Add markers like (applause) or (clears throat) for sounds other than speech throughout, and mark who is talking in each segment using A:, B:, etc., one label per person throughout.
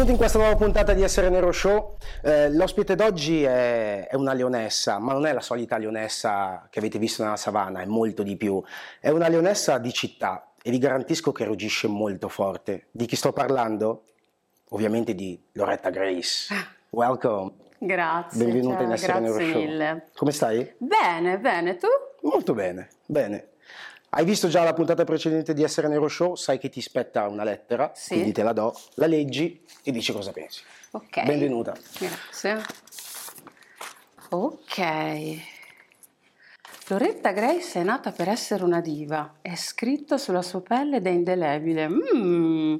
A: Benvenuti in questa nuova puntata di Essere Nero Show. Eh, l'ospite d'oggi è, è, una leonessa, ma non è la solita leonessa che avete visto nella savana, è molto di più. È una leonessa di città e vi garantisco che ruggisce molto forte. Di chi sto parlando? Ovviamente di Loretta Grace.
B: Ah.
A: Welcome.
B: Grazie.
A: Benvenuta
B: ciao,
A: in Essere Nero
B: grazie
A: Show.
B: mille.
A: Come stai?
B: Bene, bene, tu?
A: Molto bene, bene. Hai visto già la puntata precedente di Essere Nero Show, sai che ti spetta una lettera,
B: Sì.
A: quindi te la do, la leggi e dici cosa pensi.
B: Ok.
A: Benvenuta.
B: Grazie. Ok. Loretta Grace è nata per essere una diva, è scritto sulla sua pelle ed è indelebile. Mm.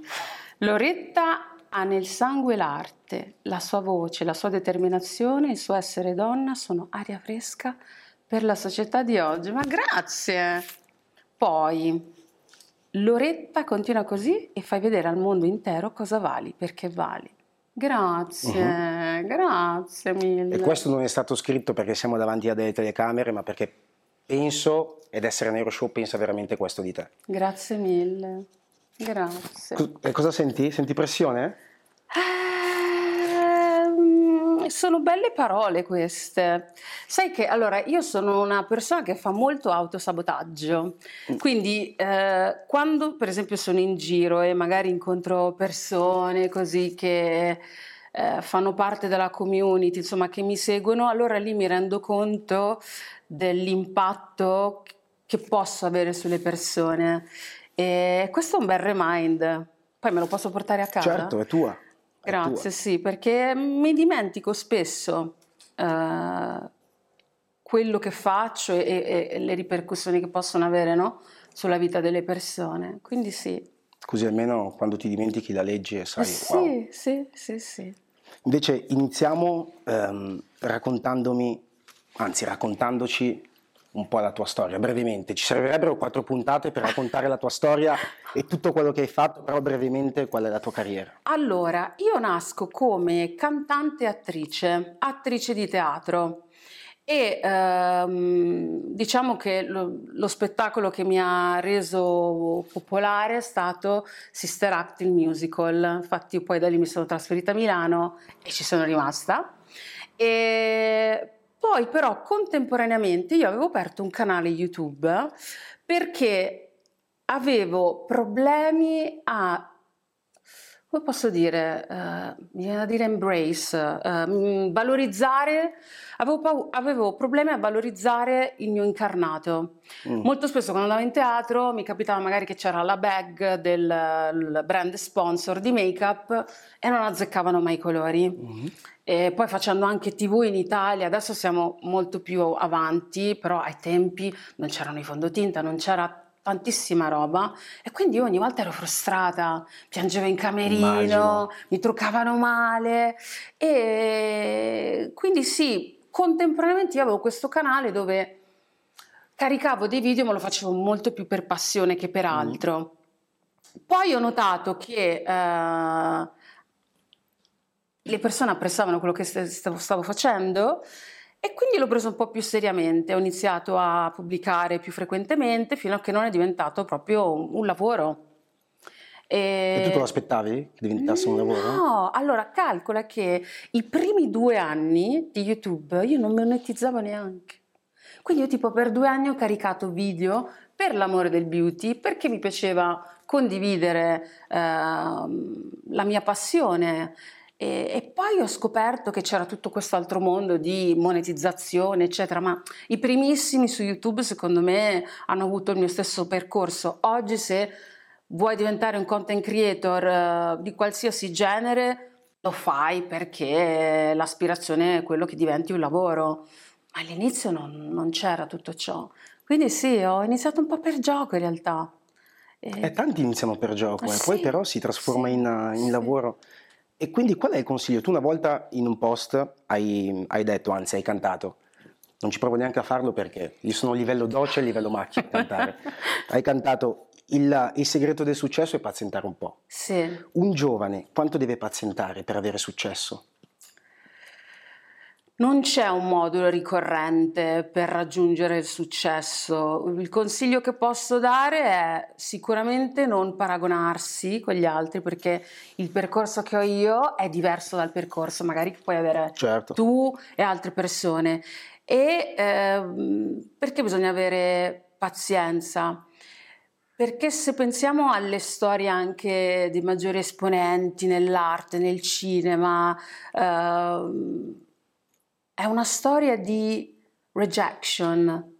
B: Loretta ha nel sangue l'arte, la sua voce, la sua determinazione, il suo essere donna sono aria fresca per la società di oggi. Ma grazie! Poi, Loretta continua così e fai vedere al mondo intero cosa vali, perché vali. Grazie, grazie mille.
A: E questo non è stato scritto perché siamo davanti a delle telecamere, ma perché penso, ed Essere Nero Show pensa veramente questo di te.
B: Grazie mille. Grazie.
A: E cosa senti? Senti pressione?
B: Ehm, sono belle parole queste. Sai che allora io sono una persona che fa molto autosabotaggio, quindi eh, quando per esempio sono in giro e magari incontro persone così che eh, fanno parte della community, insomma che mi seguono, allora lì mi rendo conto dell'impatto che posso avere sulle persone. E questo è un bel remind. Poi me lo posso portare a casa?
A: Certo, è tua.
B: Grazie, sì, perché mi dimentico spesso eh, quello che faccio e, e- le ripercussioni che possono avere no? sulla vita delle persone. Quindi sì,
A: Così almeno quando ti dimentichi la leggi e sai,
B: Eh
A: wow.
B: sì, sì, sì, sì.
A: Invece iniziamo ehm, raccontandomi, anzi raccontandoci un po' la tua storia, brevemente. Ci servirebbero quattro puntate per raccontare la tua storia e tutto quello che hai fatto, però brevemente qual è la tua carriera?
B: Allora, io nasco come cantante attrice, attrice di teatro e ehm, diciamo che lo, lo spettacolo che mi ha reso popolare è stato Sister Act il musical. Infatti poi da lì mi sono trasferita a Milano e ci sono rimasta. E poi però contemporaneamente io avevo aperto un canale YouTube perché avevo problemi a come posso dire, eh, mi viene da dire embrace, eh, mm, valorizzare, avevo, pau- avevo problemi a valorizzare il mio incarnato.
A: Mm.
B: Molto spesso quando andavo in teatro mi capitava magari che c'era la bag del brand sponsor di make-up e non azzeccavano mai i colori.
A: Mhm.
B: E poi facendo anche TV in Italia, adesso siamo molto più avanti, però ai tempi non c'erano i fondotinta, non c'era tantissima roba e quindi io ogni volta ero frustrata, piangevo in camerino,
A: Immagino.
B: mi truccavano male e quindi sì, contemporaneamente io avevo questo canale dove caricavo dei video ma lo facevo molto più per passione che per altro. Poi ho notato che eh, le persone apprezzavano quello che st- stavo, stavo facendo e quindi l'ho preso un po' più seriamente, ho iniziato a pubblicare più frequentemente fino a che non è diventato proprio un, lavoro.
A: E tu te lo aspettavi che diventasse un lavoro?
B: No, allora calcola che i primi due anni di YouTube io non monetizzavo neanche. Quindi io tipo per due anni ho caricato video per l'amore del beauty, perché mi piaceva condividere ehm, la mia passione. E, e poi ho scoperto che c'era tutto questo altro mondo di monetizzazione, eccetera, ma i primissimi su YouTube secondo me hanno avuto il mio stesso percorso. Oggi se vuoi diventare un content creator eh, di qualsiasi genere, lo fai perché l'aspirazione è quello che diventi un lavoro. Ma all'inizio non, non c'era tutto ciò. Quindi sì, ho iniziato un po' per gioco in realtà. E-
A: E tanti iniziano per gioco,
B: Eh
A: poi
B: sì,
A: però si trasforma
B: sì,
A: in, uh, in
B: sì.
A: lavoro. E quindi qual è il consiglio? Tu una volta in un post hai, hai detto, anzi hai cantato, non ci provo neanche a farlo perché io sono a livello doccia e a livello macchina a cantare. (laughs) hai cantato il, il segreto del successo è pazientare un po'.
B: Sì.
A: Un giovane quanto deve pazientare per avere successo?
B: Non c'è un modo ricorrente per raggiungere il successo. Il consiglio che posso dare è sicuramente non paragonarsi con gli altri perché il percorso che ho io è diverso dal percorso magari che puoi avere
A: certo.
B: tu e altre persone. E eh, perché bisogna avere pazienza? Perché se pensiamo alle storie anche dei maggiori esponenti nell'arte, nel cinema, eh, è una storia di rejection.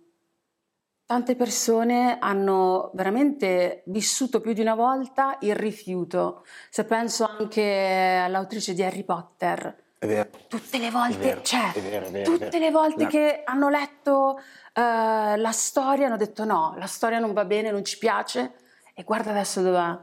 B: Tante persone hanno veramente vissuto più di una volta il rifiuto. Se penso anche all'autrice di Harry Potter, tutte le volte,
A: vero,
B: cioè,
A: vero, vero,
B: tutte le volte
A: no.
B: che hanno letto uh, la storia hanno detto no, la storia non va bene, non ci piace e guarda adesso dov'è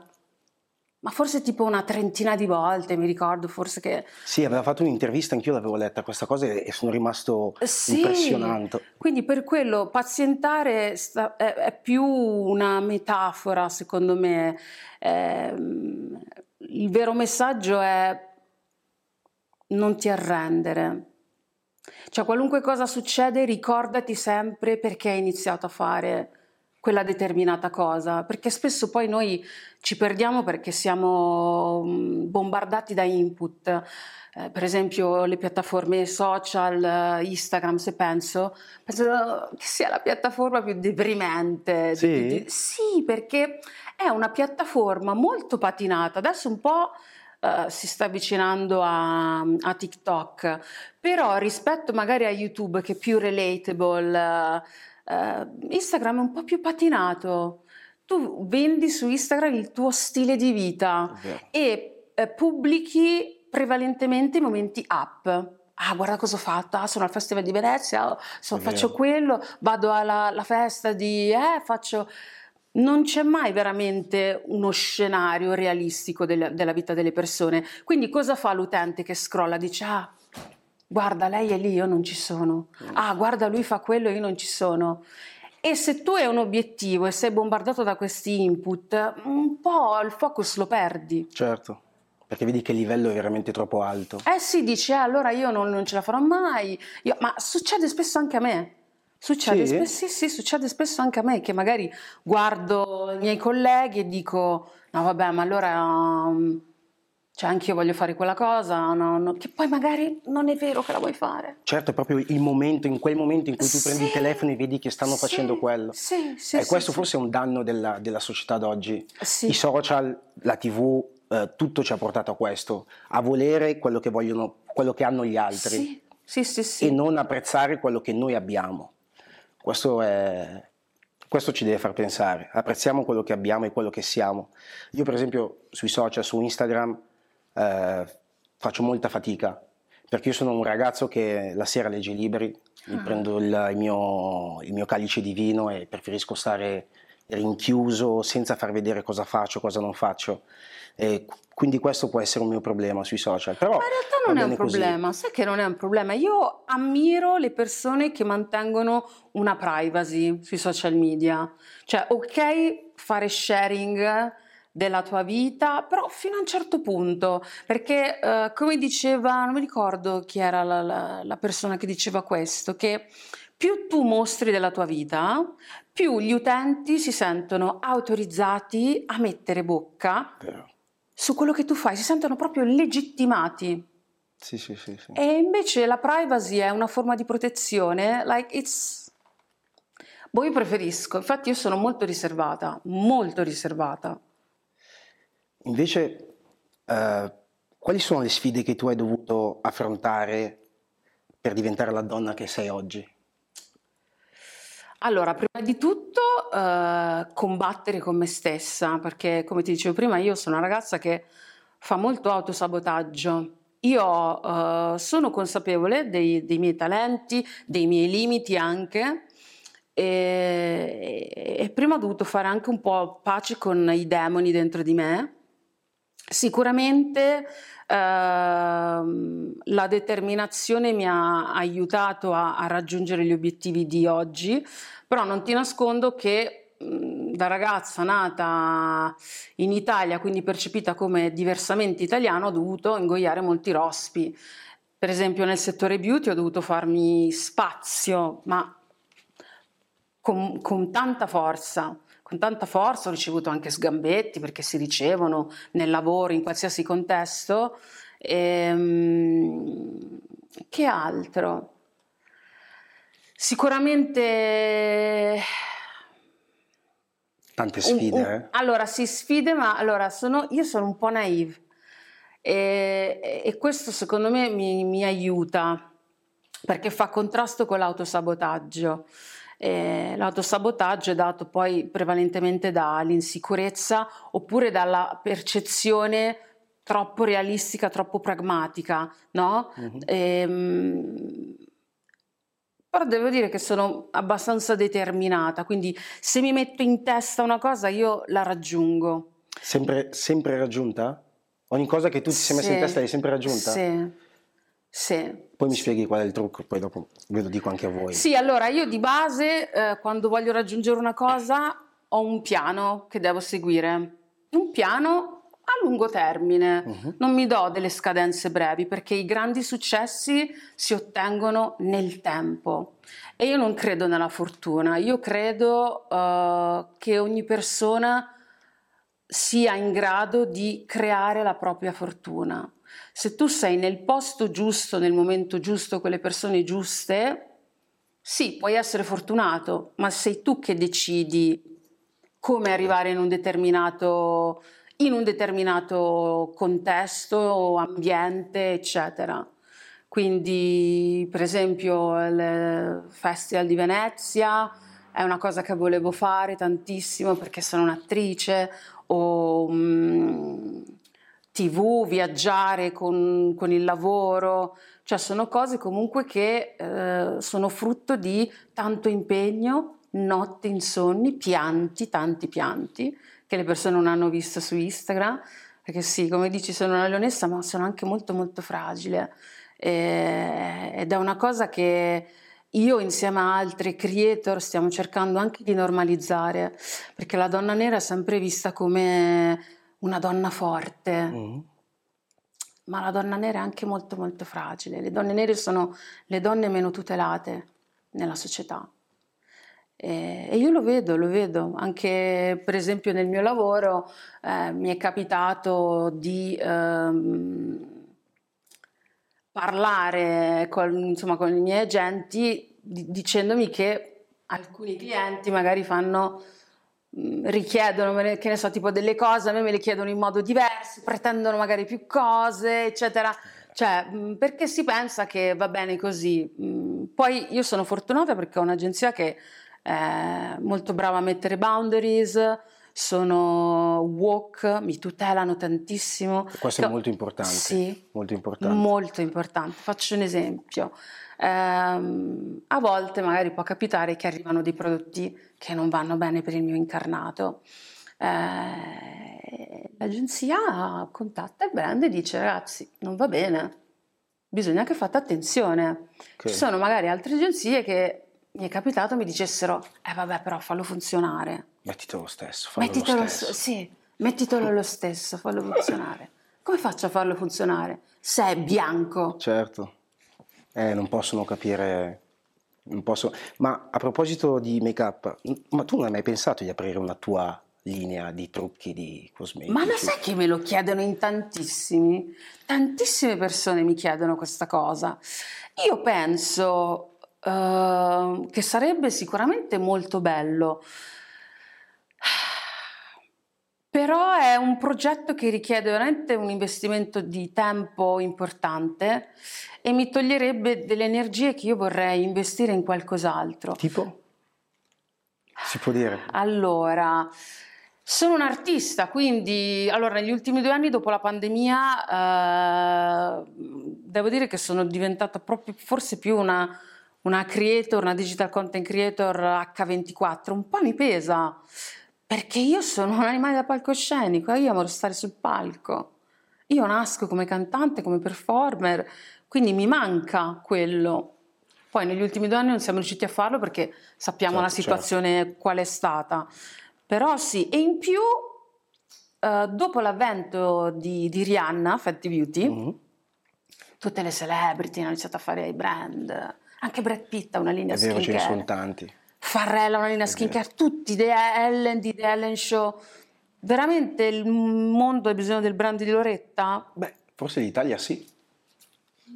B: ma forse tipo una trentina di volte, mi ricordo forse che...
A: Sì, aveva fatto un'intervista, anch'io l'avevo letta questa cosa e sono rimasto sì, impressionato.
B: Quindi per quello pazientare è, più una metafora, secondo me. Eh, il vero messaggio è non ti arrendere. Cioè qualunque cosa succede ricordati sempre perché hai iniziato a fare quella determinata cosa, perché spesso poi noi ci perdiamo perché siamo mm, bombardati da input. Eh, per esempio le piattaforme social, Instagram, se penso, penso che sia la piattaforma più deprimente.
A: Sì,
B: di, di, sì perché è una piattaforma molto patinata, adesso un po'... Uh, si sta avvicinando a, a, TikTok, però rispetto magari a YouTube che è più relatable, uh, Uh, Instagram è un po' più patinato. Tu vendi su Instagram il tuo stile di vita e uh, pubblichi prevalentemente i momenti up. Ah, guarda cosa ho fatto, ah, sono al Festival di Venezia, so, faccio quello, vado alla, festa di... Eh, faccio non c'è mai veramente uno scenario realistico della, della, vita delle persone. Quindi cosa fa l'utente che scrolla? Dice, ah, guarda lei è lì, io non ci sono, mm. ah guarda lui fa quello, io non ci sono. E se tu hai un obiettivo e sei bombardato da questi input, un po' il focus lo perdi.
A: Certo, perché vedi che il livello è veramente troppo alto.
B: Eh sì, dici, eh, allora io non, non, ce la farò mai, io, ma succede spesso anche a me. Succede, sì? Spesso, sì, sì, succede spesso anche a me che magari guardo i miei colleghi e dico, no vabbè, ma allora... Um, cioè anche io voglio fare quella cosa, no, no, che poi magari non è vero che la vuoi fare.
A: Certo, è proprio il momento, in quel momento in cui tu
B: sì,
A: prendi il telefono e vedi che stanno
B: sì,
A: facendo quello.
B: Sì, sì,
A: e
B: sì,
A: questo forse è un danno della, della società d'oggi.
B: Sì.
A: I social, la tv, eh, tutto ci ha portato a questo, a volere quello che, vogliono, quello che hanno gli altri
B: Sì, sì, sì, sì.
A: e non apprezzare quello che noi abbiamo. Questo è, questo ci deve far pensare, apprezziamo quello che abbiamo e quello che siamo. Io per esempio sui social, su Instagram, eh, faccio molta fatica perché io sono un ragazzo che la sera legge i libri, mi
B: Ah.
A: prendo il, il mio, il mio calice di vino e preferisco stare rinchiuso senza far vedere cosa faccio, cosa non faccio. E qu- quindi questo può essere un mio problema sui social. Però
B: Ma in realtà non è un
A: bene così.
B: problema, sai che non è un problema. Io ammiro le persone che mantengono una privacy sui social media. Cioè, ok, fare sharing della tua vita, però fino a un certo punto, perché eh, come diceva, non mi ricordo chi era la, la- la persona che diceva questo, che più tu mostri della tua vita, più gli utenti si sentono autorizzati a mettere bocca
A: Vero.
B: su quello che tu fai, si sentono proprio legittimati.
A: Sì, sì, sì, sì.
B: E invece la privacy è una forma di protezione, like it's... Boh, io preferisco, infatti io sono molto riservata, molto riservata.
A: Invece, eh, quali sono le sfide che tu hai dovuto affrontare per diventare la donna che sei oggi?
B: Allora, prima di tutto eh, combattere con me stessa, perché come ti dicevo prima, io sono una ragazza che fa molto autosabotaggio. Io eh, sono consapevole dei, dei miei talenti, dei miei limiti anche, e, e prima ho dovuto fare anche un po' pace con i demoni dentro di me. Sicuramente ehm, la determinazione mi ha aiutato a, a raggiungere gli obiettivi di oggi, però non ti nascondo che mh, da ragazza nata in Italia, quindi percepita come diversamente italiana, ho dovuto ingoiare molti rospi. per esempio nel settore beauty ho dovuto farmi spazio, ma con, con tanta forza con tanta forza, ho ricevuto anche sgambetti perché si ricevono nel lavoro, in qualsiasi contesto. Ehm, che altro? Sicuramente...
A: Tante sfide,
B: un, un,
A: eh?
B: Allora, sì, sfide, ma allora, sono, io sono un po' naive e, e questo secondo me mi, mi aiuta perché fa contrasto con l'autosabotaggio. Eh, l'autosabotaggio è dato poi prevalentemente dall'insicurezza oppure dalla percezione troppo realistica, troppo pragmatica, no? Mm-hmm. Ehm, però devo dire che sono abbastanza determinata, quindi se mi metto in testa una cosa io la raggiungo.
A: Sempre, sempre raggiunta? Ogni cosa che tu ti sei messa in testa l'hai sempre raggiunta?
B: Sì. Sì.
A: Poi mi spieghi qual è il trucco, poi dopo ve lo dico anche a voi.
B: Sì, allora io di base eh, quando voglio raggiungere una cosa ho un piano che devo seguire, un piano a lungo termine, uh-huh. non mi do delle scadenze brevi perché i grandi successi si ottengono nel tempo e io non credo nella fortuna, io credo uh, che ogni persona sia in grado di creare la propria fortuna. Se tu sei nel posto giusto, nel momento giusto, con le persone giuste, sì, puoi essere fortunato, ma sei tu che decidi come arrivare in un determinato, in un determinato contesto, ambiente, eccetera. Quindi, per esempio, il Festival di Venezia è una cosa che volevo fare tantissimo perché sono un'attrice, o um, tv, viaggiare con, con, il lavoro, cioè sono cose comunque che eh, sono frutto di tanto impegno, notti insonni, pianti, tanti pianti, che le persone non hanno visto su Instagram, perché sì, come dici sono una leonessa, ma sono anche molto molto fragile. Eh, ed è una cosa che io insieme a altri creator stiamo cercando anche di normalizzare, perché la donna nera è sempre vista come una donna forte. Mm. Ma la donna nera è anche molto molto fragile. Le donne nere sono le donne meno tutelate nella società. E, io lo vedo, lo vedo, anche per esempio nel mio lavoro eh, mi è capitato di ehm, parlare con, insomma, con i miei agenti dicendomi che alcuni clienti magari fanno richiedono, che ne so, tipo delle cose, a me me le chiedono in modo diverso, pretendono magari più cose, eccetera. Cioè, mm, perché si pensa che va bene così. Mm, poi io sono fortunata perché ho un'agenzia che è molto brava a mettere boundaries, sono walk, mi tutelano tantissimo.
A: Questo è molto importante.
B: Sì,
A: molto importante.
B: Molto importante. Faccio un esempio. Ehm, a volte magari può capitare che arrivano dei prodotti che non vanno bene per il mio incarnato. Eh, l'agenzia contatta il brand e dice ragazzi non va bene, bisogna che fate attenzione. Okay. Ci sono magari altre agenzie che mi è capitato mi dicessero eh vabbè però fallo funzionare
A: Mettitelo lo stesso, fallo
B: mettitelo
A: lo stesso.
B: sì, mettitelo lo stesso, fallo funzionare. Come faccio a farlo funzionare se è bianco?
A: Certo, eh, non possono capire, non posso... Ma a proposito di make-up, ma tu non hai mai pensato di aprire una tua linea di trucchi di cosmetici?
B: Ma lo sai che me lo chiedono in tantissimi? Tantissime persone mi chiedono questa cosa. Io penso uh, che sarebbe sicuramente molto bello però è un progetto che richiede veramente un investimento di tempo importante e mi toglierebbe delle energie che io vorrei investire in qualcos'altro.
A: Tipo? Si può dire?
B: Allora, sono un artista, quindi allora, negli ultimi due anni dopo la pandemia eh, devo dire che sono diventata proprio forse più una, una creator, una digital content creator H24, un po' mi pesa perché io sono un animale da palcoscenico, io amo stare sul palco. Io nasco come cantante, come performer, quindi mi manca quello. Poi negli ultimi due anni non siamo riusciti a farlo perché sappiamo certo, la situazione certo. qual è stata. Però sì, e in più, eh, dopo l'avvento di, di Rihanna, Fenty Beauty, mm-hmm. tutte le celebrity hanno iniziato a fare i brand, anche Brad Pitt ha una linea
A: È vero, ce ne sono tanti.
B: Farrella, una linea skincare, tutti, The Ellen, di The Ellen Show. Veramente il mondo ha bisogno del brand di Loretta?
A: Beh, forse l'Italia sì,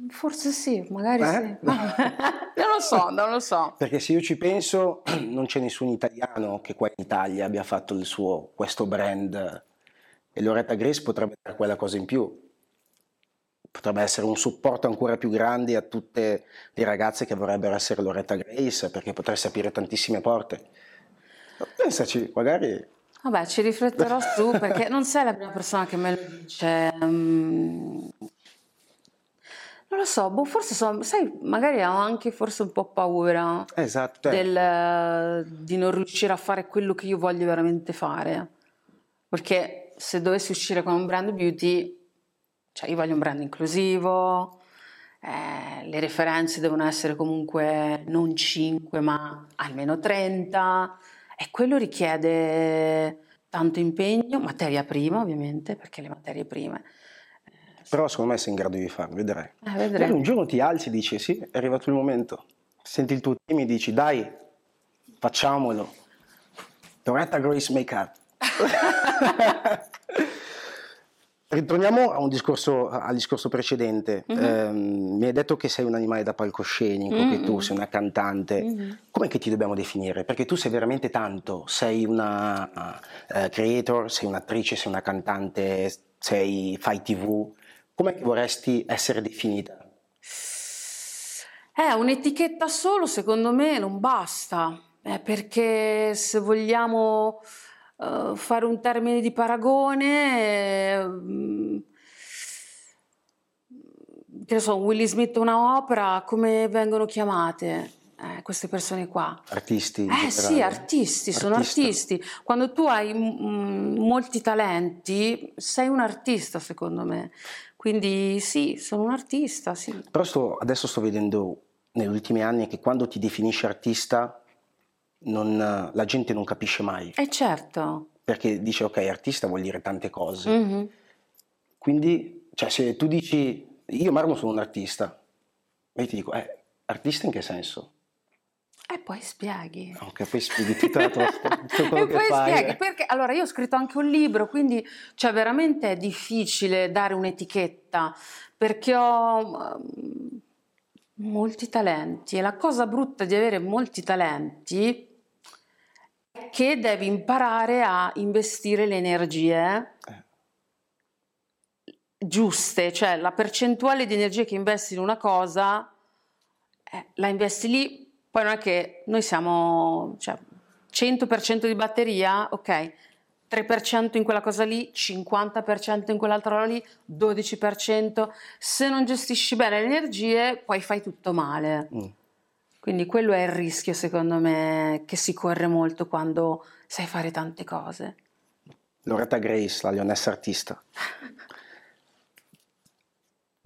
B: Forse sì, magari
A: Eh?
B: sì. (laughs) non lo so, non lo so.
A: perché se io ci penso (clears throat) non c'è nessun italiano che qua in Italia abbia fatto il suo, questo brand e Loretta Grace potrebbe dare quella cosa in più. Potrebbe essere un supporto ancora più grande a tutte le ragazze che vorrebbero essere Loretta Grace perché potreste aprire tantissime porte. Pensaci, magari
B: Vabbè, ci rifletterò (laughs) su perché non sei la prima persona che me lo dice. Mm, Non lo so, boh, forse sono, sai, magari ho anche forse un po' paura
A: esatto, eh,
B: del, di non riuscire a fare quello che io voglio veramente fare. Perché se dovessi uscire con un brand beauty, cioè io voglio un brand inclusivo, eh, le referenze devono essere comunque non 5 ma almeno 30 e quello richiede tanto impegno, materia prima ovviamente, perché le materie prime.
A: però secondo me sei in grado di farlo, vedrai.
B: Eh, vedremo.
A: un giorno ti alzi e dici sì, è arrivato il momento. Senti il tuo team e dici dai, facciamolo. Loretta Grace Makeup. (laughs) (laughs) Ritorniamo a un discorso, al discorso precedente.
B: Mhm.
A: Ehm, mi hai detto che sei un animale da palcoscenico, che tu
B: Mhm.
A: sei una cantante.
B: Mhm.
A: Com'è che ti dobbiamo definire? Perché tu sei veramente tanto, sei una eh, creator, sei un'attrice, sei una cantante, sei, fai tv. Com'è che vorresti essere definita?
B: Eh, un'etichetta solo secondo me non basta, eh, perché se vogliamo eh, fare un termine di paragone, eh, mm, che ne so, Willy Smith una opera, come vengono chiamate eh, queste persone qua?
A: Artisti?
B: Eh sì, artisti, sono
A: Artista.
B: artisti. Quando tu hai mm, molti talenti, sei un artista secondo me. Quindi sì, sono un artista, sì.
A: Però sto- adesso sto vedendo negli ultimi anni che quando ti definisci artista non- la gente non capisce mai,
B: Eh certo.
A: perché dice ok, artista vuol dire tante cose.
B: Mhm.
A: Quindi, cioè, se tu dici io Marmo sono un artista, e io ti dico, eh, artista in che senso?
B: E poi spieghi.
A: Ok, poi spieghi tutta la tua (laughs) tutto quello
B: E poi
A: fai.
B: spieghi perché allora io ho scritto anche un libro, quindi cioè veramente è difficile dare un'etichetta perché ho mm, molti talenti e la cosa brutta di avere molti talenti che devi imparare a investire le energie
A: Eh.
B: giuste, cioè la percentuale di energie che investi in una cosa eh, la investi lì, poi non è che noi siamo cioè, 100% di batteria, ok, 3% in quella cosa lì, 50% in quell'altra roba lì, 12%, se non gestisci bene le energie poi fai tutto male.
A: Mm.
B: Quindi quello è il rischio secondo me che si corre molto quando sai fare tante cose.
A: Loretta Grace, la leonessa artista.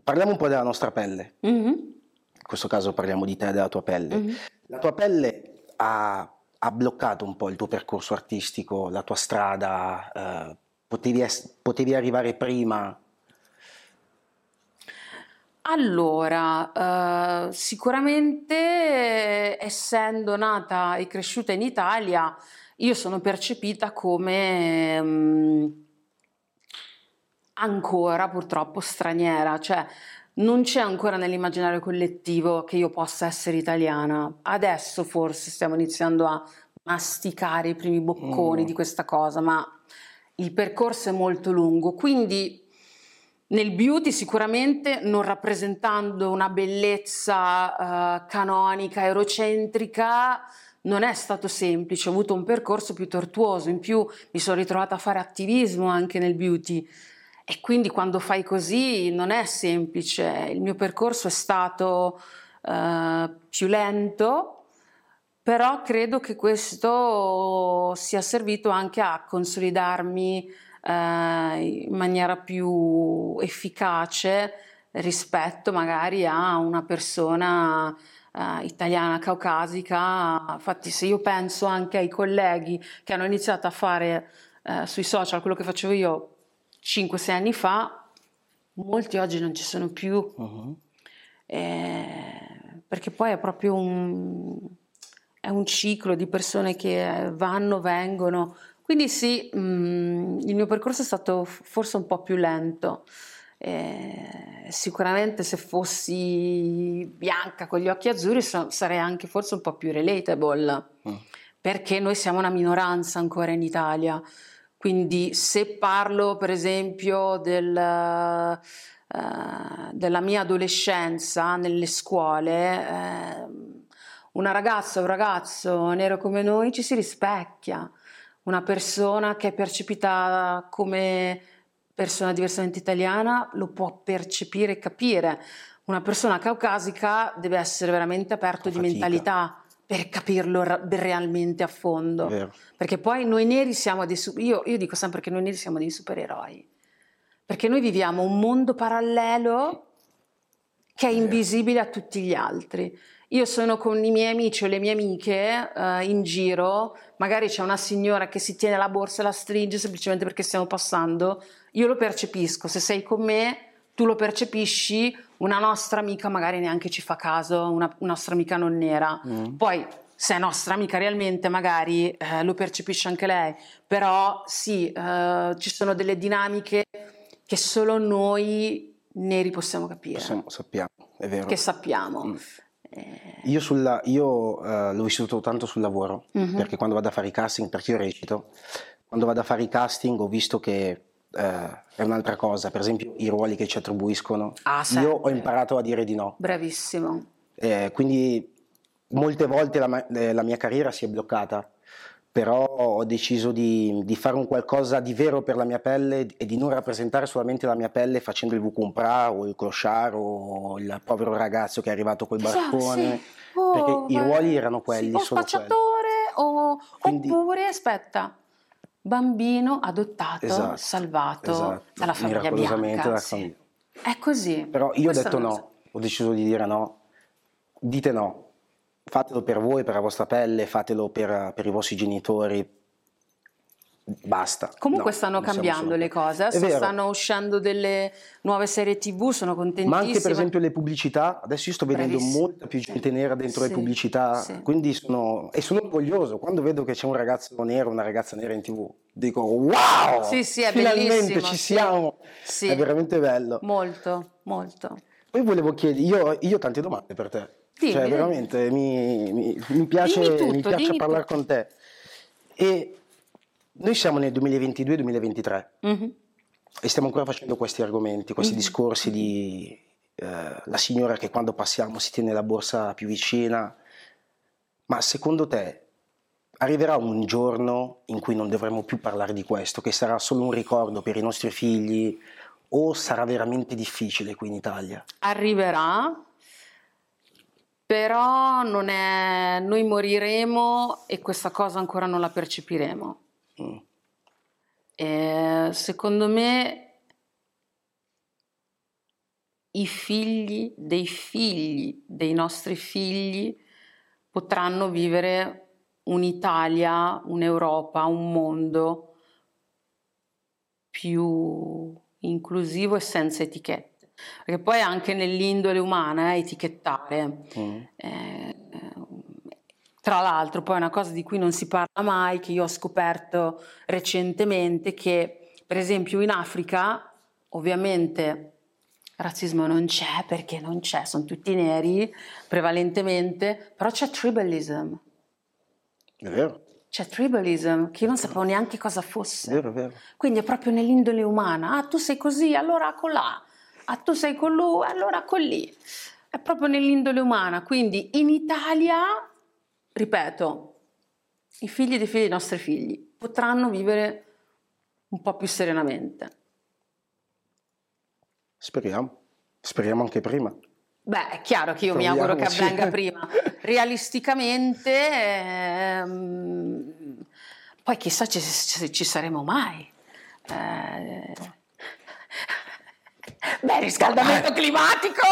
A: Parliamo un po' della nostra pelle.
B: Mhm,
A: In questo caso parliamo di te e della tua pelle.
B: mhm.
A: La tua pelle ha, ha bloccato un po' il tuo percorso artistico, la tua strada, eh, potevi, ess- potevi arrivare prima.
B: Allora, eh, sicuramente essendo nata e cresciuta in Italia, io sono percepita come mm, ancora purtroppo straniera, cioè non c'è ancora nell'immaginario collettivo che io possa essere italiana. Adesso forse stiamo iniziando a masticare i primi bocconi
A: Mm.
B: di questa cosa, ma il percorso è molto lungo, quindi nel beauty sicuramente non rappresentando una bellezza eh, canonica, eurocentrica, non è stato semplice, ho avuto un percorso più tortuoso, in più mi sono ritrovata a fare attivismo anche nel beauty. E quindi quando fai così non è semplice, il mio percorso è stato eh, più lento, però credo che questo sia servito anche a consolidarmi in maniera più efficace rispetto magari a una persona eh, italiana caucasica. Infatti, se io penso anche ai colleghi che hanno iniziato a fare eh, sui social quello che facevo io 5-6 anni fa, molti oggi non ci sono più.
A: Mhm.
B: eh, perché poi è proprio un, è un ciclo di persone che vanno, vengono. Quindi sì, mh, mm, il mio percorso è stato forse un po' più lento. Eh, sicuramente se fossi bianca con gli occhi azzurri sarei anche forse un po' più relatable, mm. perché noi siamo una minoranza ancora in Italia. Quindi se parlo per esempio del, uh, della mia adolescenza nelle scuole, eh, una ragazza o un ragazzo nero come noi ci si rispecchia, una persona che è percepita come persona diversamente italiana lo può percepire e capire. Una persona caucasica deve essere veramente aperto di mentalità per capirlo realmente a fondo. Vero. Perché poi noi neri siamo dei io, io dico sempre che noi neri siamo dei supereroi. Perché noi viviamo un mondo parallelo che è invisibile a tutti gli altri. Io sono con i miei amici o le mie amiche uh, in giro, magari c'è una signora che si tiene la borsa e la stringe semplicemente perché stiamo passando, io lo percepisco, se sei con me tu lo percepisci, una nostra amica magari neanche ci fa caso, una, una nostra amica non nera. Mm. Poi se è nostra amica realmente magari eh, lo percepisce anche lei, però sì, eh, ci sono delle dinamiche che solo noi neri possiamo capire.
A: Possiamo, sappiamo, è vero.
B: Che sappiamo. Mm.
A: Eh... Io, sulla, io uh, l'ho vissuto tanto sul lavoro, mm-hmm. perché quando vado a fare i casting, perché io recito, quando vado a fare i casting ho visto che uh, è un'altra cosa, per esempio i ruoli che ci attribuiscono. Ah, io ho imparato a dire di no.
B: Bravissimo.
A: Eh, quindi molte volte la, la mia carriera si è bloccata però ho deciso di, di, fare un qualcosa di vero per la mia pelle e di non rappresentare solamente la mia pelle facendo il vucumpra o il clochard o il povero ragazzo che è arrivato col barcone, sì. oh, perché i ruoli erano quelli,
B: sì, o spacciatore o, Quindi, oppure aspetta, bambino adottato, esatto, salvato esatto, dalla famiglia bianca. Da sì. È così.
A: Però io Questo ho detto no, ho deciso di dire no, dite no, fatelo per voi, per la vostra pelle, fatelo per, per i vostri genitori. Basta.
B: Comunque no, stanno cambiando le cose, stanno uscendo delle nuove serie tv, sono contentissimo.
A: Ma anche per esempio le pubblicità, adesso io sto vedendo Bravissimo. molta più gente nera dentro sì, le pubblicità, sì. quindi sono, e sono orgoglioso, quando vedo che c'è un ragazzo nero, una ragazza nera in tv, dico wow!
B: Sì, sì, è
A: finalmente ci siamo, sì. è veramente bello.
B: Molto, molto.
A: Poi volevo chiedere, io, io ho tante domande per te. Dimmi, cioè, veramente mi, mi, mi piace, tutto, mi piace parlare tutto. con te. E noi siamo nel 2022-2023 mm-hmm. e stiamo ancora facendo questi argomenti, questi mm-hmm. discorsi di eh, la signora che quando passiamo si tiene la borsa più vicina. Ma secondo te arriverà un giorno in cui non dovremo più parlare di questo, che sarà solo un ricordo per i nostri figli o sarà veramente difficile qui in Italia?
B: Arriverà, però non è, noi moriremo e questa cosa ancora non la percepiremo. Mm. E secondo me i figli dei figli dei nostri figli potranno vivere un'Italia, un'Europa, un mondo più inclusivo e senza etichette. Perché poi anche nell'indole umana eh, etichettare. Mm. Eh, tra l'altro, poi una cosa di cui non si parla mai, che io ho scoperto recentemente, che per esempio in Africa, ovviamente razzismo non c'è perché non c'è, sono tutti neri prevalentemente, però c'è tribalism.
A: È vero.
B: C'è tribalism, che io non sapevo neanche cosa fosse.
A: Vero, vero.
B: Quindi è proprio nell'indole umana. Ah, tu sei così, allora colà ah tu sei con lui, allora con lì. È proprio nell'indole umana, quindi in Italia, ripeto, i figli dei figli dei nostri figli potranno vivere un po' più serenamente.
A: Speriamo, speriamo anche prima.
B: Beh, è chiaro che io Proviamo, mi auguro che avvenga prima. (laughs) Realisticamente, ehm, poi chissà se ci saremo mai. Eh, Beh, riscaldamento climatico!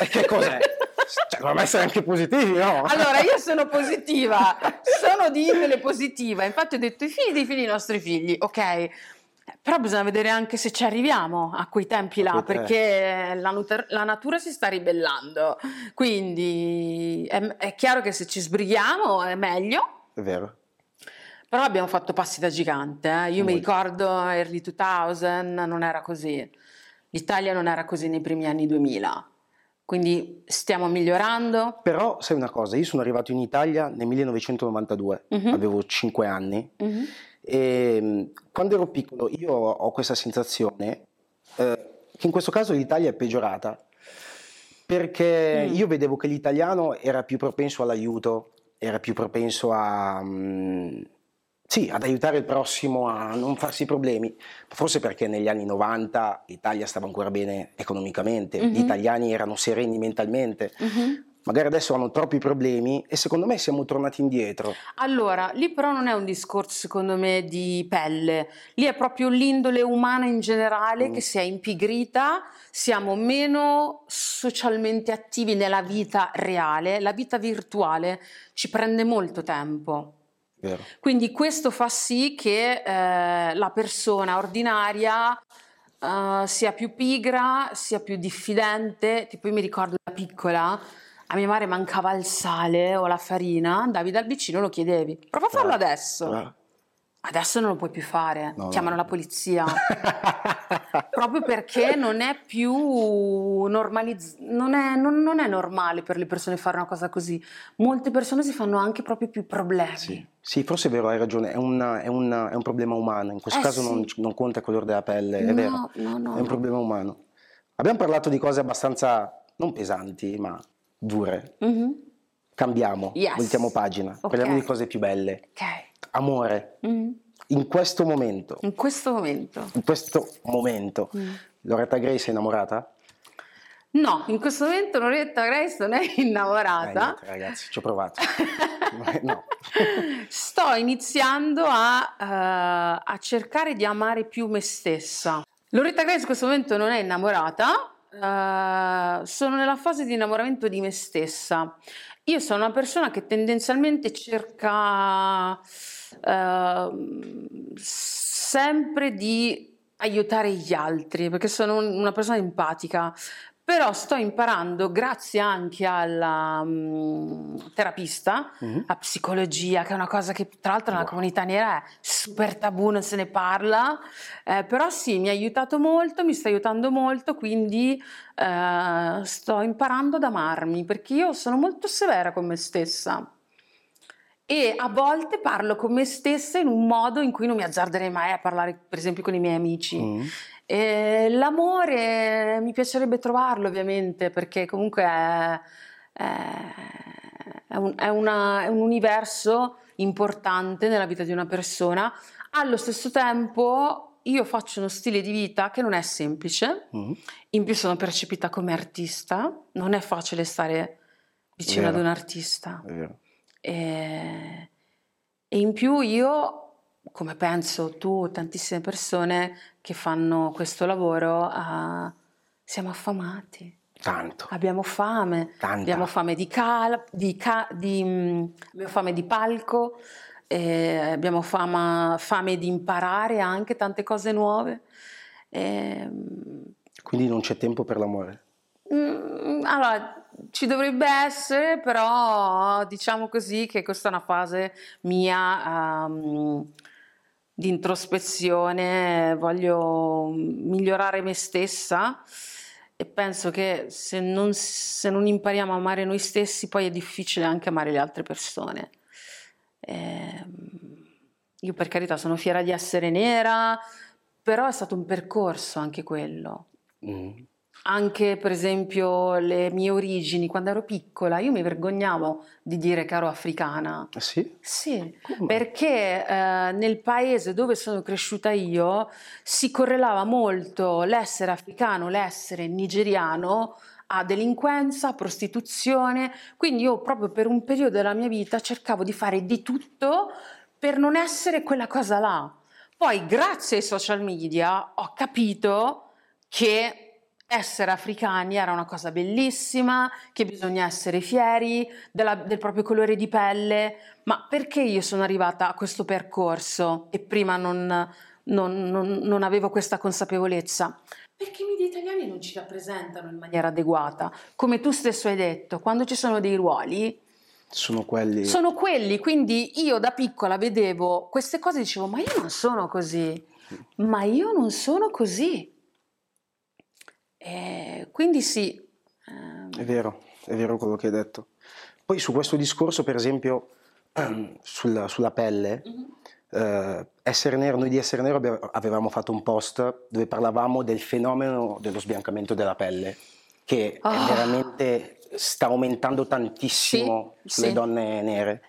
A: E che cos'è? Cioè, dovrebbe essere anche positivi, no?
B: Allora, io sono positiva, sono di indole positiva. Infatti ho detto i figli dei figli dei nostri figli, ok? Però bisogna vedere anche se ci arriviamo a quei tempi là,
A: eh.
B: perché la, nuter- la natura si sta ribellando. Quindi è, è chiaro che se ci sbrighiamo è meglio,
A: È vero.
B: però abbiamo fatto passi da gigante. eh. Io mi
A: Molto.
B: ricordo early 2000, non era così. L'Italia non era così nei primi anni 2000. Quindi stiamo migliorando.
A: Però sai una cosa, io sono arrivato in Italia nel 1992,
B: Mhm.
A: avevo 5 anni
B: Mhm.
A: e mh, quando ero piccolo io ho questa sensazione eh, che in questo caso l'Italia è peggiorata perché
B: Mm.
A: io vedevo che l'italiano era più propenso all'aiuto, era più propenso a... mh, sì, ad aiutare il prossimo a non farsi problemi, forse perché negli anni 90 l'Italia stava ancora bene economicamente,
B: Mhm.
A: gli italiani erano sereni mentalmente,
B: Mhm.
A: magari adesso hanno troppi problemi e secondo me siamo tornati indietro.
B: Allora, lì però non è un discorso secondo me di pelle, lì è proprio l'indole umana in generale
A: Mm.
B: che si è impigrita, siamo meno socialmente attivi nella vita reale, la vita virtuale ci prende molto tempo.
A: Vero.
B: Quindi questo fa sì che eh, la persona ordinaria eh, sia più pigra, sia più diffidente. Tipo io mi ricordo da piccola, a mia madre mancava il sale o la farina, andavi dal vicino e lo chiedevi. Prova a farlo
A: Brava.
B: adesso.
A: Brava.
B: Adesso non lo puoi più fare,
A: No, no.
B: chiamano la polizia. (laughs) Proprio perché non è più normalizzato, non è, non- non è normale per le persone fare una cosa così. Molte persone si fanno anche proprio più problemi.
A: Sì, sì, forse è vero, hai ragione, è, una- è una- è un problema umano, in questo
B: Eh,
A: caso
B: sì.
A: non, non conta il colore della pelle, è
B: No,
A: vero,
B: no, no,
A: è un
B: no.
A: problema umano. Abbiamo parlato di cose abbastanza, non pesanti, ma dure.
B: Mhm.
A: Cambiamo,
B: Yes.
A: voltiamo pagina, parliamo
B: Ok.
A: di cose più belle.
B: Ok.
A: Amore,
B: Mhm.
A: in questo momento,
B: In questo momento.
A: in questo momento,
B: Mm.
A: Loretta Grace è innamorata?
B: No, in questo momento Loretta Grace non è
A: Eh,
B: innamorata.
A: niente, ragazzi, ci ho provato. (laughs) no.
B: Sto iniziando a, eh, a cercare di amare più me stessa. Loretta Grace in questo momento non è innamorata, eh, sono nella fase di innamoramento di me stessa. Io sono una persona che tendenzialmente cerca ehm, sempre di aiutare gli altri, perché sono un- una persona empatica. Però sto imparando, grazie anche alla mm, terapista,
A: Mhm.
B: a psicologia, che è una cosa che tra l'altro nella
A: Wow.
B: comunità nera è super tabù, non se ne parla, eh, però sì, mi ha aiutato molto, mi sta aiutando molto, quindi eh, sto imparando ad amarmi, perché io sono molto severa con me stessa e a volte parlo con me stessa in un modo in cui non mi azzarderei mai a parlare, per esempio, con i miei amici.
A: Mm.
B: E l'amore mi piacerebbe trovarlo ovviamente perché comunque è, è- un, è una- è un universo importante nella vita di una persona. Allo stesso tempo io faccio uno stile di vita che non è semplice,
A: Mm.
B: in più sono percepita come artista, non è facile stare vicino ad
A: Vero.
B: un artista. E, e in più io, come penso tu, tantissime persone che fanno questo lavoro, eh, siamo affamati,
A: Tanto,
B: abbiamo fame,
A: tanta.
B: abbiamo fame di, cal- di, ca- di, mm, abbiamo fame di palco, eh, abbiamo fama- fame di imparare anche tante cose nuove. Ehm,
A: Quindi non c'è tempo per l'amore.
B: Mm, allora, ci dovrebbe essere, però diciamo così che questa è una fase mia ehm, di introspezione, voglio migliorare me stessa e penso che se non, se non impariamo a amare noi stessi, poi è difficile anche amare le altre persone. Ehm, io per carità sono fiera di essere nera, però è stato un percorso anche quello
A: Mm.
B: Anche per esempio le mie origini, quando ero piccola, io mi vergognavo di dire che ero africana.
A: Ah, sì?
B: Sì,
A: Come?
B: perché eh, nel paese dove sono cresciuta io si correlava molto l'essere africano, l'essere nigeriano a delinquenza, prostituzione, quindi io proprio per un periodo della mia vita cercavo di fare di tutto per non essere quella cosa là. Poi grazie ai social media ho capito che essere africani era una cosa bellissima, che bisogna essere fieri della- del proprio colore di pelle, ma perché io sono arrivata a questo percorso e prima non, non, non, non avevo questa consapevolezza? Perché i media italiani non ci rappresentano in maniera adeguata. Come tu stesso hai detto, quando ci sono dei ruoli,
A: sono quelli.
B: Sono quelli, quindi io da piccola vedevo queste cose e dicevo, ma io non sono così, ma io non sono così. E quindi sì.
A: Ehm... È vero, è vero quello che hai detto. Poi su questo discorso, per esempio, (clears throat) sulla, sulla pelle, mm-hmm. eh, essere nero, noi di Essere Nero avevamo fatto un post dove parlavamo del fenomeno dello sbiancamento della pelle, che oh. veramente sta aumentando tantissimo sì, sulle sì. donne nere.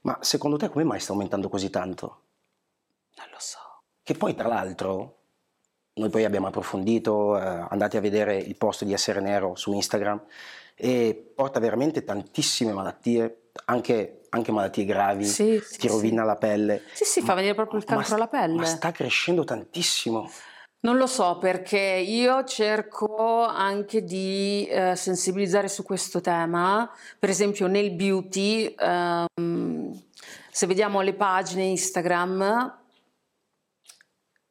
A: Ma secondo te come mai sta aumentando così tanto?
B: Non lo so.
A: Che poi tra l'altro noi poi abbiamo approfondito, eh, andate a vedere il post di Essere Nero su Instagram e porta veramente tantissime malattie, anche, anche malattie gravi, sì, ti rovina la pelle.
B: Sì, sì, fa venire proprio il cancro alla pelle. Ma
A: sta crescendo tantissimo.
B: Non lo so perché io cerco anche di eh, sensibilizzare su questo tema, per esempio nel beauty, ehm, se vediamo le pagine Instagram,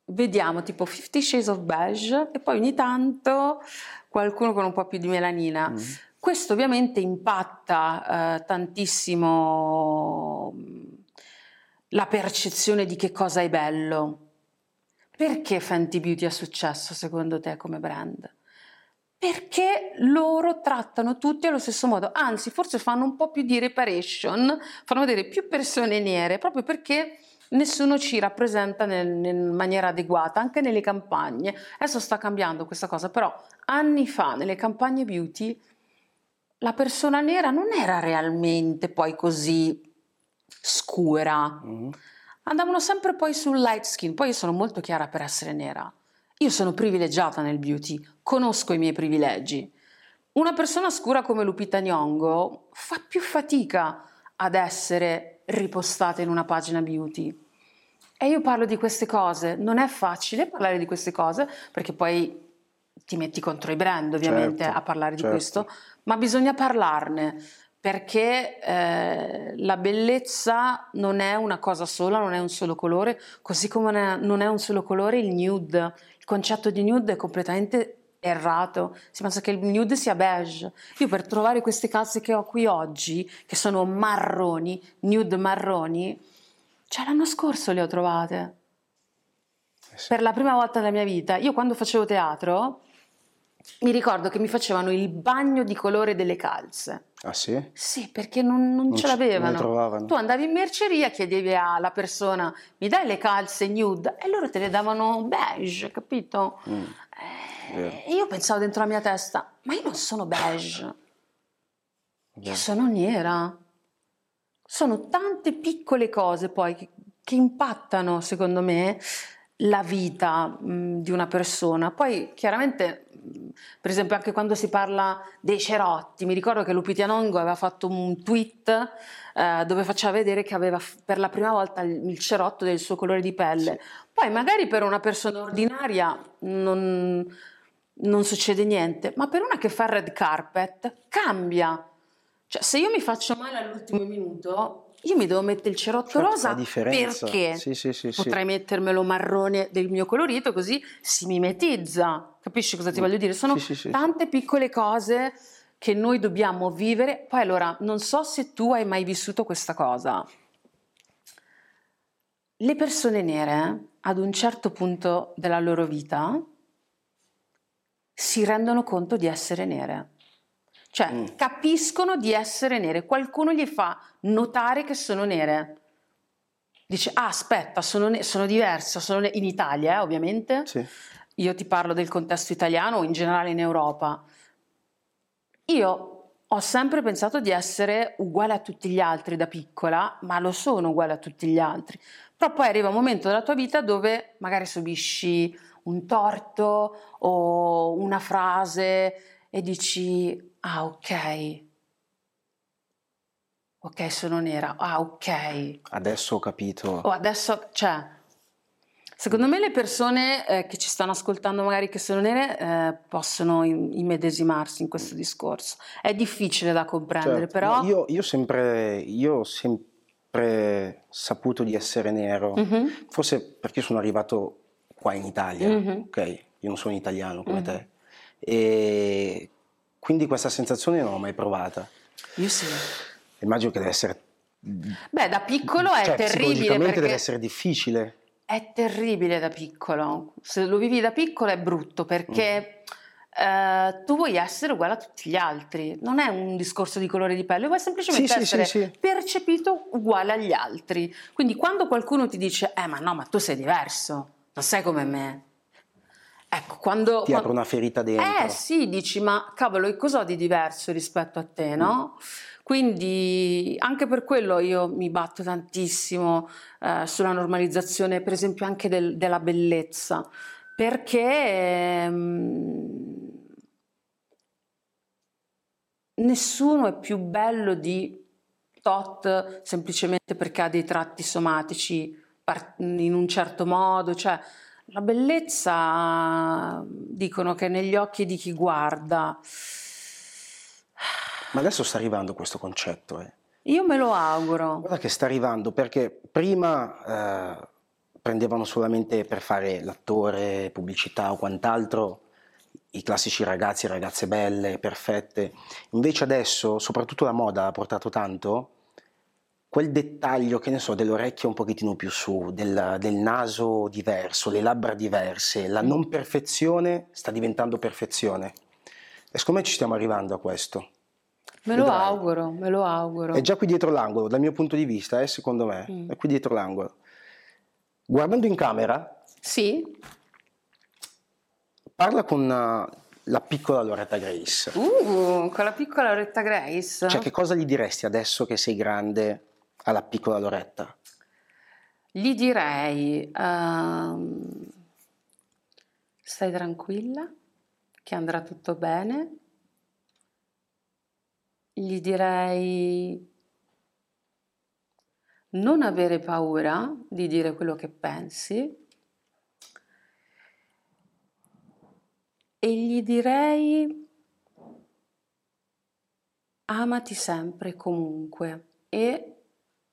B: vediamo tipo 50 Shades of Beige e poi ogni tanto qualcuno con un po' più di melanina. Mm. Questo ovviamente impatta eh, tantissimo la percezione di che cosa è bello perché Fenty Beauty ha successo secondo te come brand? Perché loro trattano tutti allo stesso modo, anzi forse fanno un po' più di reparation, fanno vedere più persone nere, proprio perché nessuno ci rappresenta in maniera adeguata, anche nelle campagne. Adesso sta cambiando questa cosa, però anni fa nelle campagne beauty la persona nera non era realmente poi così scura. Mm-hmm andavano sempre poi sul light skin. Poi io sono molto chiara per essere nera. Io sono privilegiata nel beauty, conosco i miei privilegi. Una persona scura come Lupita Nyong'o fa più fatica ad essere ripostata in una pagina beauty. E io parlo di queste cose, non è facile parlare di queste cose perché poi ti metti contro i brand ovviamente certo, a parlare certo. di questo, ma bisogna parlarne perché eh, la bellezza non è una cosa sola, non è un solo colore, così come non è un solo colore il nude. Il concetto di nude è completamente errato, si pensa che il nude sia beige. Io per trovare queste calze che ho qui oggi, che sono marroni, nude marroni, cioè l'anno scorso le ho trovate. Eh per la prima volta nella mia vita. Io quando facevo teatro, mi ricordo che mi facevano il bagno di colore delle calze.
A: Ah sì?
B: Sì, perché non, non, non ce l'avevano. Tu andavi in merceria, chiedevi alla persona mi dai le calze nude e loro te le davano beige, capito? Mm. Eh, io pensavo dentro la mia testa, ma io non sono beige, yeah. io sono nera. Sono tante piccole cose poi che, che impattano, secondo me, la vita mh, di una persona. Poi chiaramente, per esempio, anche quando si parla dei cerotti, mi ricordo che Lupitianongo aveva fatto un tweet eh, dove faceva vedere che aveva per la prima volta il, cerotto del suo colore di pelle. Sì. Poi magari per una persona ordinaria non, non succede niente, ma per una che fa red carpet cambia. Cioè, se io mi faccio male all'ultimo minuto, io mi devo mettere il cerotto certo, rosa perché
A: sì, sì, sì,
B: potrei mettermelo marrone del mio colorito così si mimetizza. Capisci cosa ti mm. voglio dire? Sono tante piccole cose che noi dobbiamo vivere. Poi allora, non so se tu hai mai vissuto questa cosa. Le persone nere, ad un certo punto della loro vita, si rendono conto di essere nere. Cioè, mm. capiscono di essere nere, qualcuno gli fa notare che sono nere. Dice, ah, aspetta, sono, ne- sono diversa, sono ne- in Italia, eh, ovviamente.
A: Sì.
B: Io ti parlo del contesto italiano o in generale in Europa. Io ho sempre pensato di essere uguale a tutti gli altri da piccola, ma lo sono uguale a tutti gli altri. Però poi arriva un momento della tua vita dove magari subisci un torto o una frase e dici Ah, ok. Ok, sono nera. Ah, ok.
A: Adesso ho capito.
B: Oh, adesso, cioè, secondo me le persone eh, che ci stanno ascoltando, magari che sono nere, eh, possono immedesimarsi in questo discorso. È difficile da comprendere, certo. però.
A: No, io, io, sempre, io ho sempre saputo di essere nero, mm-hmm. forse perché sono arrivato qua in Italia,
B: Mhm.
A: ok? Io non sono italiano come
B: Mhm.
A: te. E quindi questa sensazione non l'ho mai provata.
B: Io sì.
A: Immagino che deve essere...
B: Beh, da piccolo è
A: cioè,
B: terribile perché
A: deve essere difficile.
B: è terribile da piccolo. Se lo vivi da piccolo è brutto perché eh, tu vuoi essere uguale a tutti gli altri. Non è un discorso di colore di pelle, vuoi semplicemente
A: sì,
B: essere
A: sì, sì.
B: percepito uguale agli altri. Quindi quando qualcuno ti dice, eh ma no, ma tu sei diverso, non sei come me. Ecco, quando...
A: Ti
B: quando-
A: apre una ferita dentro.
B: Eh sì, dici, ma cavolo, cosa ho di diverso rispetto a te, no? Quindi anche per quello io mi batto tantissimo eh, sulla normalizzazione, per esempio anche del- della bellezza, perché ehm, nessuno è più bello di tot semplicemente perché ha dei tratti somatici in un certo modo, cioè la bellezza dicono che è negli occhi di chi guarda.
A: Ma adesso sta arrivando questo concetto. eh.
B: Io me lo auguro.
A: Guarda che sta arrivando perché prima eh, prendevano solamente per fare l'attore, pubblicità o quant'altro i classici ragazzi ragazze belle, perfette. Invece adesso, soprattutto la moda ha portato tanto quel dettaglio, che ne so, delle orecchie un pochettino più su, del, del naso diverso, le labbra diverse, la non perfezione sta diventando perfezione. E secondo me ci stiamo arrivando a questo.
B: Me lo
A: Vedrai.
B: auguro, me lo auguro.
A: È già qui dietro l'angolo, dal mio punto di vista, eh, secondo me,
B: Mm.
A: è qui dietro l'angolo. Guardando in camera,
B: Sì?
A: parla con uh, la piccola Loretta Grace.
B: Uh, con la piccola Loretta Grace.
A: Cioè, che cosa gli diresti adesso che sei grande alla piccola Loretta?
B: Gli direi, ehm, stai tranquilla, che andrà tutto bene. Gli direi, non avere paura di dire quello che pensi. E gli direi, amati sempre comunque e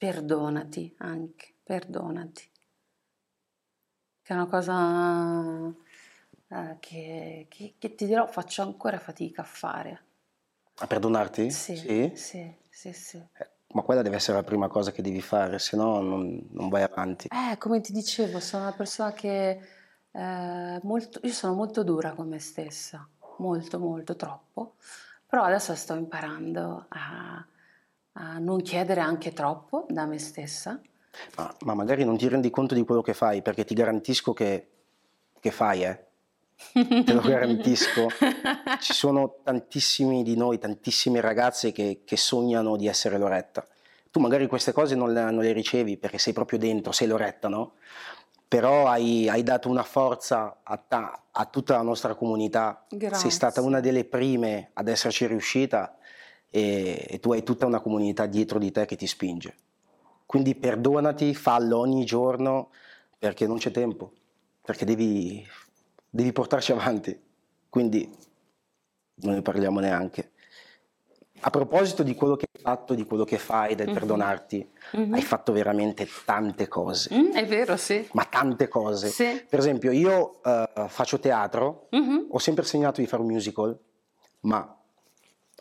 B: perdonati anche, perdonati. Che è una cosa eh, che, che- che ti dirò faccio ancora fatica a fare.
A: A perdonarti?
B: Sì,
A: Sì?
B: sì, sì, sì.
A: Eh, Ma quella deve essere la prima cosa che devi fare, se no non, non vai avanti.
B: Eh, come ti dicevo, sono una persona che eh, molto, io sono molto dura con me stessa, molto, molto, troppo, però adesso sto imparando a, a non chiedere anche troppo da me stessa.
A: Ma, ma magari non ti rendi conto di quello che fai, perché ti garantisco che, che fai, eh. (laughs) Te lo garantisco. Ci sono tantissimi di noi, tantissime ragazze che, che sognano di essere Loretta. Tu magari queste cose non le, non le ricevi perché sei proprio dentro, sei Loretta, no? Però hai, hai dato una forza a, ta- a tutta la nostra comunità.
B: Grazie.
A: Sei stata una delle prime ad esserci riuscita e, e tu hai tutta una comunità dietro di te che ti spinge. Quindi perdonati, fallo ogni giorno perché non c'è tempo, perché devi, devi portarci avanti. Quindi non ne parliamo neanche. A proposito di quello che hai fatto, di quello che fai, del
B: Mhm.
A: perdonarti,
B: Mhm.
A: hai fatto veramente tante cose,
B: Mm, è vero, sì.
A: ma tante cose.
B: Sì.
A: Per esempio, io eh, faccio teatro,
B: Mhm.
A: ho sempre segnato di fare un musical, ma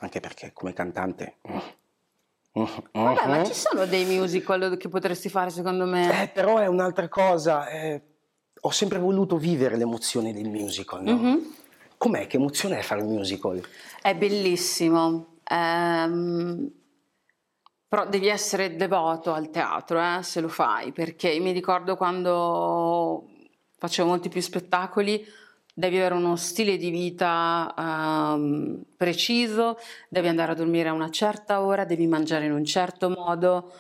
A: anche perché come cantante... mm,
B: Vabbè, ma
A: mhm.
B: ci sono dei musical che potresti fare secondo me.
A: Eh, però è un'altra cosa. eh, ho sempre voluto vivere l'emozione del musical. no?
B: Mhm.
A: Com'è? Che emozione è fare un musical?
B: È bellissimo. Ehm, però devi essere devoto al teatro, eh, se lo fai, perché mi ricordo quando facevo molti più spettacoli, devi avere uno stile di vita ehm, preciso, devi andare a dormire a una certa ora, devi mangiare in un certo modo,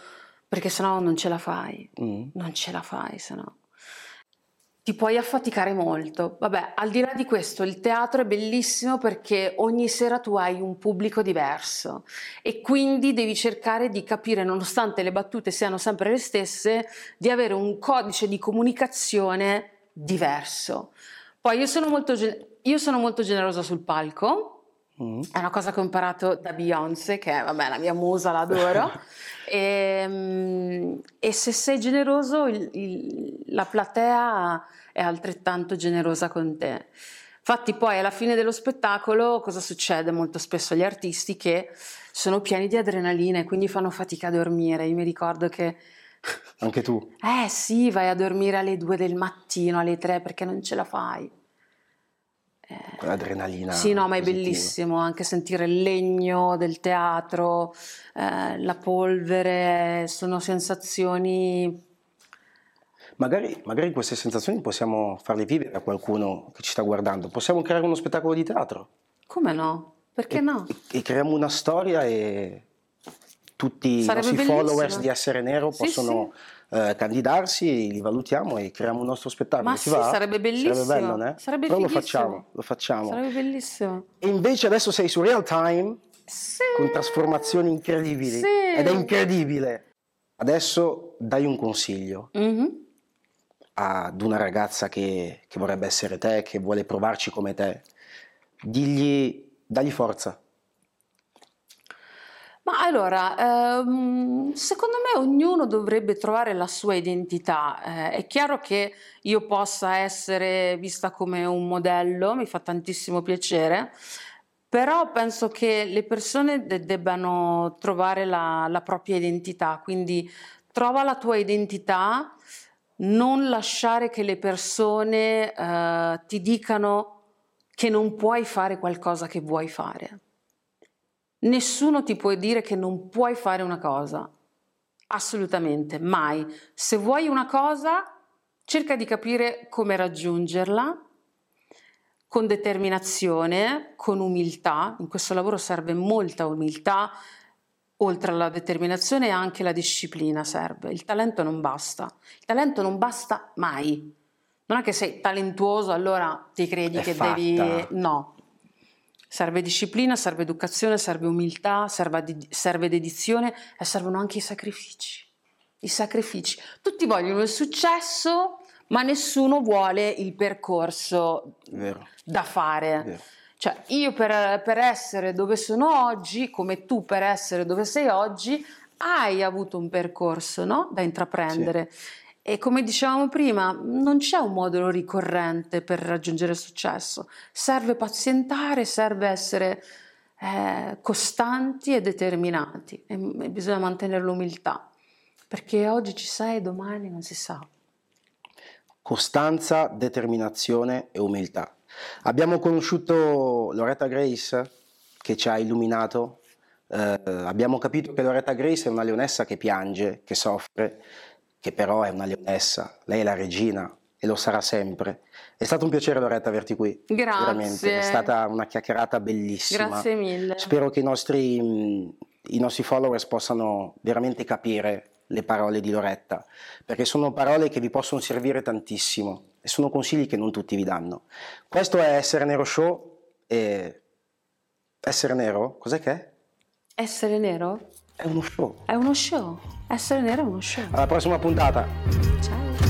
B: perché sennò non ce la fai.
A: Mm.
B: Non ce la fai, se no. Ti puoi affaticare molto. Vabbè, al di là di questo, il teatro è bellissimo perché ogni sera tu hai un pubblico diverso e quindi devi cercare di capire, nonostante le battute siano sempre le stesse, di avere un codice di comunicazione diverso. Poi io sono molto, io sono molto generosa sul palco,
A: Mm.
B: è una cosa che ho imparato da Beyoncé, che è vabbè, la mia musa, l'adoro. (laughs) e, mm, e se sei generoso, il- il- la platea è altrettanto generosa con te. Infatti poi alla fine dello spettacolo cosa succede molto spesso agli artisti che sono pieni di adrenalina e quindi fanno fatica a dormire. Io mi ricordo che
A: anche tu?
B: Eh sì, vai a dormire alle 2 del mattino, alle 3 perché non ce la fai.
A: Eh, L'adrenalina.
B: Sì, no, ma è
A: positiva.
B: bellissimo anche sentire il legno del teatro, eh, la polvere, sono sensazioni
A: Magari, magari queste sensazioni possiamo farle vivere a qualcuno che ci sta guardando. Possiamo creare uno spettacolo di teatro.
B: Come no? Perché
A: e,
B: no?
A: E, e, creiamo una storia e tutti
B: Sarebbe
A: i nostri
B: bellissimo.
A: followers di Essere Nero
B: Sì,
A: possono eh, candidarsi, li valutiamo e creiamo un nostro spettacolo.
B: Ma
A: Ti
B: sì,
A: va?
B: sarebbe bellissimo.
A: Sarebbe bello, né?
B: Sarebbe
A: Però lo facciamo, lo facciamo.
B: Sarebbe bellissimo.
A: E invece adesso sei su Real Time
B: Sì.
A: con trasformazioni incredibili.
B: Sì.
A: Ed è incredibile. Adesso dai un consiglio
B: Mhm.
A: ad una ragazza che, che vorrebbe essere te, che vuole provarci come te. Digli, dagli forza.
B: Ma allora, ehm, secondo me ognuno dovrebbe trovare la sua identità. Eh, è chiaro che io possa essere vista come un modello, mi fa tantissimo piacere, però penso che le persone de- debbano trovare la, la propria identità, quindi trova la tua identità, non lasciare che le persone eh, ti dicano che non puoi fare qualcosa che vuoi fare. Nessuno ti può dire che non puoi fare una cosa. Assolutamente, mai. Se vuoi una cosa, cerca di capire come raggiungerla con determinazione, con umiltà. In questo lavoro serve molta umiltà, oltre alla determinazione anche la disciplina serve. Il talento non basta. Il talento non basta mai. Non è che sei talentuoso, allora ti credi
A: È
B: che
A: fatta.
B: devi... No. Serve disciplina, serve educazione, serve umiltà, serve, serve dedizione e servono anche i sacrifici. I sacrifici. Tutti vogliono il successo, ma nessuno vuole il percorso
A: Vero,
B: da fare.
A: vero.
B: Cioè, io per, per essere dove sono oggi, come tu per essere dove sei oggi, hai avuto un percorso no? da intraprendere. E come dicevamo prima, non c'è un modulo ricorrente per raggiungere il successo. Serve pazientare, serve essere eh, costanti e determinati e, e bisogna mantenere l'umiltà. Perché oggi ci sei, domani non si sa.
A: Costanza, determinazione e umiltà. Abbiamo conosciuto Loretta Grace che ci ha illuminato. Eh, abbiamo capito che Loretta Grace è una leonessa che piange, che soffre, che però è una leonessa. Lei è la regina e lo sarà sempre. È stato un piacere Loretta averti qui.
B: Grazie.
A: Veramente, è stata una chiacchierata bellissima.
B: Grazie mille.
A: Spero che i nostri, i nostri followers possano veramente capire le parole di Loretta, perché sono parole che vi possono servire tantissimo e sono consigli che non tutti vi danno. Questo è Essere Nero Show e Essere Nero, cos'è che è?
B: Essere nero
A: È uno show.
B: è uno show. Essere nero è uno show.
A: Alla prossima puntata!
B: Ciao.